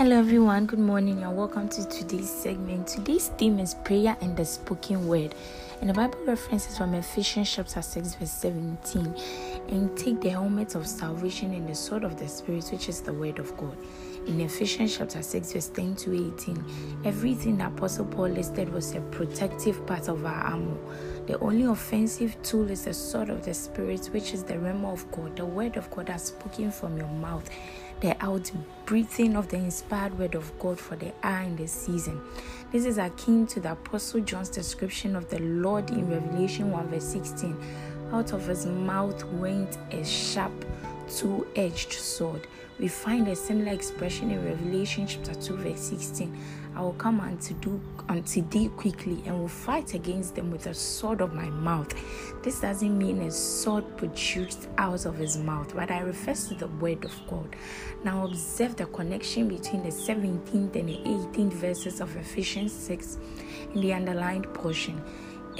Hello, everyone. Good morning, and welcome to today's segment. Today's theme is prayer and the spoken word. And the Bible reference is from Ephesians chapter 6, verse 17. And take the helmet of salvation and the sword of the Spirit, which is the word of God. In Ephesians chapter 6, verse 10 to 18, everything that Apostle Paul listed was a protective part of our armor. The only offensive tool is the sword of the Spirit, which is the rhema of God, the word of God that's spoken from your mouth the outbreathing of the inspired word of God for the hour in the season. This is akin to the Apostle John's description of the Lord in Revelation 1 verse 16. Out of his mouth went a sharp two edged sword. We find a similar expression in Revelation chapter 2, verse 16. I will come unto, do, unto thee quickly and will fight against them with the sword of my mouth. This doesn't mean a sword produced out of his mouth, but I refers to the word of God. Now observe the connection between the 17th and the 18th verses of Ephesians 6 in the underlined portion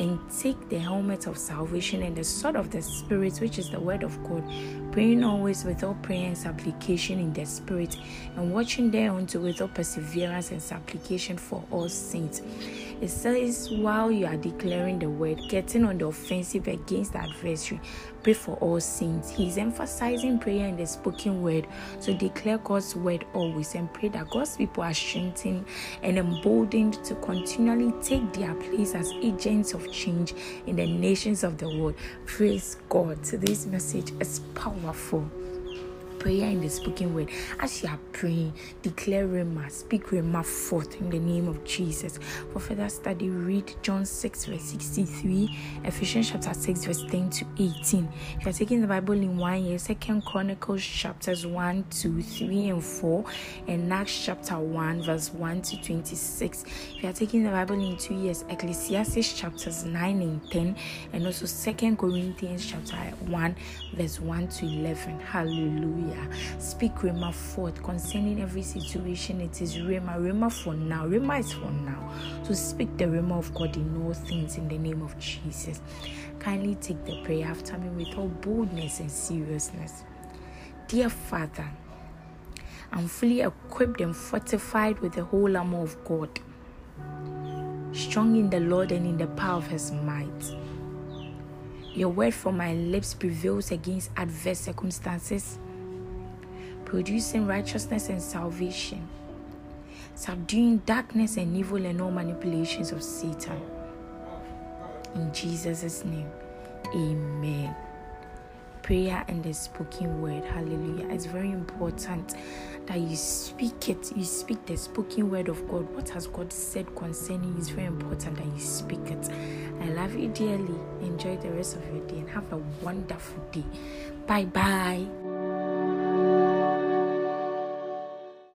and take the helmet of salvation and the sword of the Spirit, which is the word of God, praying always with all prayer and supplication in the Spirit, and watching thereunto with all perseverance and supplication for all saints. It says, while you are declaring the word, getting on the offensive against the adversary, pray for all saints. He's emphasizing prayer in the spoken word. to declare God's word always and pray that God's people are strengthened and emboldened to continually take their place as agents of change in the nations of the world. Praise God. This message is powerful prayer in the spoken word. As you are praying, declare Rhema, speak Rhema forth in the name of Jesus. For further study, read John 6, verse 63, Ephesians chapter 6, verse 10 to 18. If you're taking the Bible in one year, Second Chronicles chapters 1, 2, 3, and 4, and Acts chapter 1, verse 1 to 26. If you're taking the Bible in two years, Ecclesiastes chapters 9 and 10, and also Second Corinthians chapter 1, verse 1 to 11. Hallelujah. Hallelujah. Speak Rhema forth concerning every situation. It is Rhema. Rhema for now. Rhema is for now. So speak the Rhema of God in all things in the name of Jesus. Kindly take the prayer after me with all boldness and seriousness. Dear Father, I'm fully equipped and fortified with the whole armor of God, strong in the Lord and in the power of His might. Your word from my lips prevails against adverse circumstances producing righteousness and salvation, subduing darkness and evil and all manipulations of Satan. In Jesus' name, amen. Prayer and the spoken word, hallelujah. It's very important that you speak it, you speak the spoken word of God. What has God said concerning you is very important that you speak it. I love you dearly. Enjoy the rest of your day and have a wonderful day. Bye bye.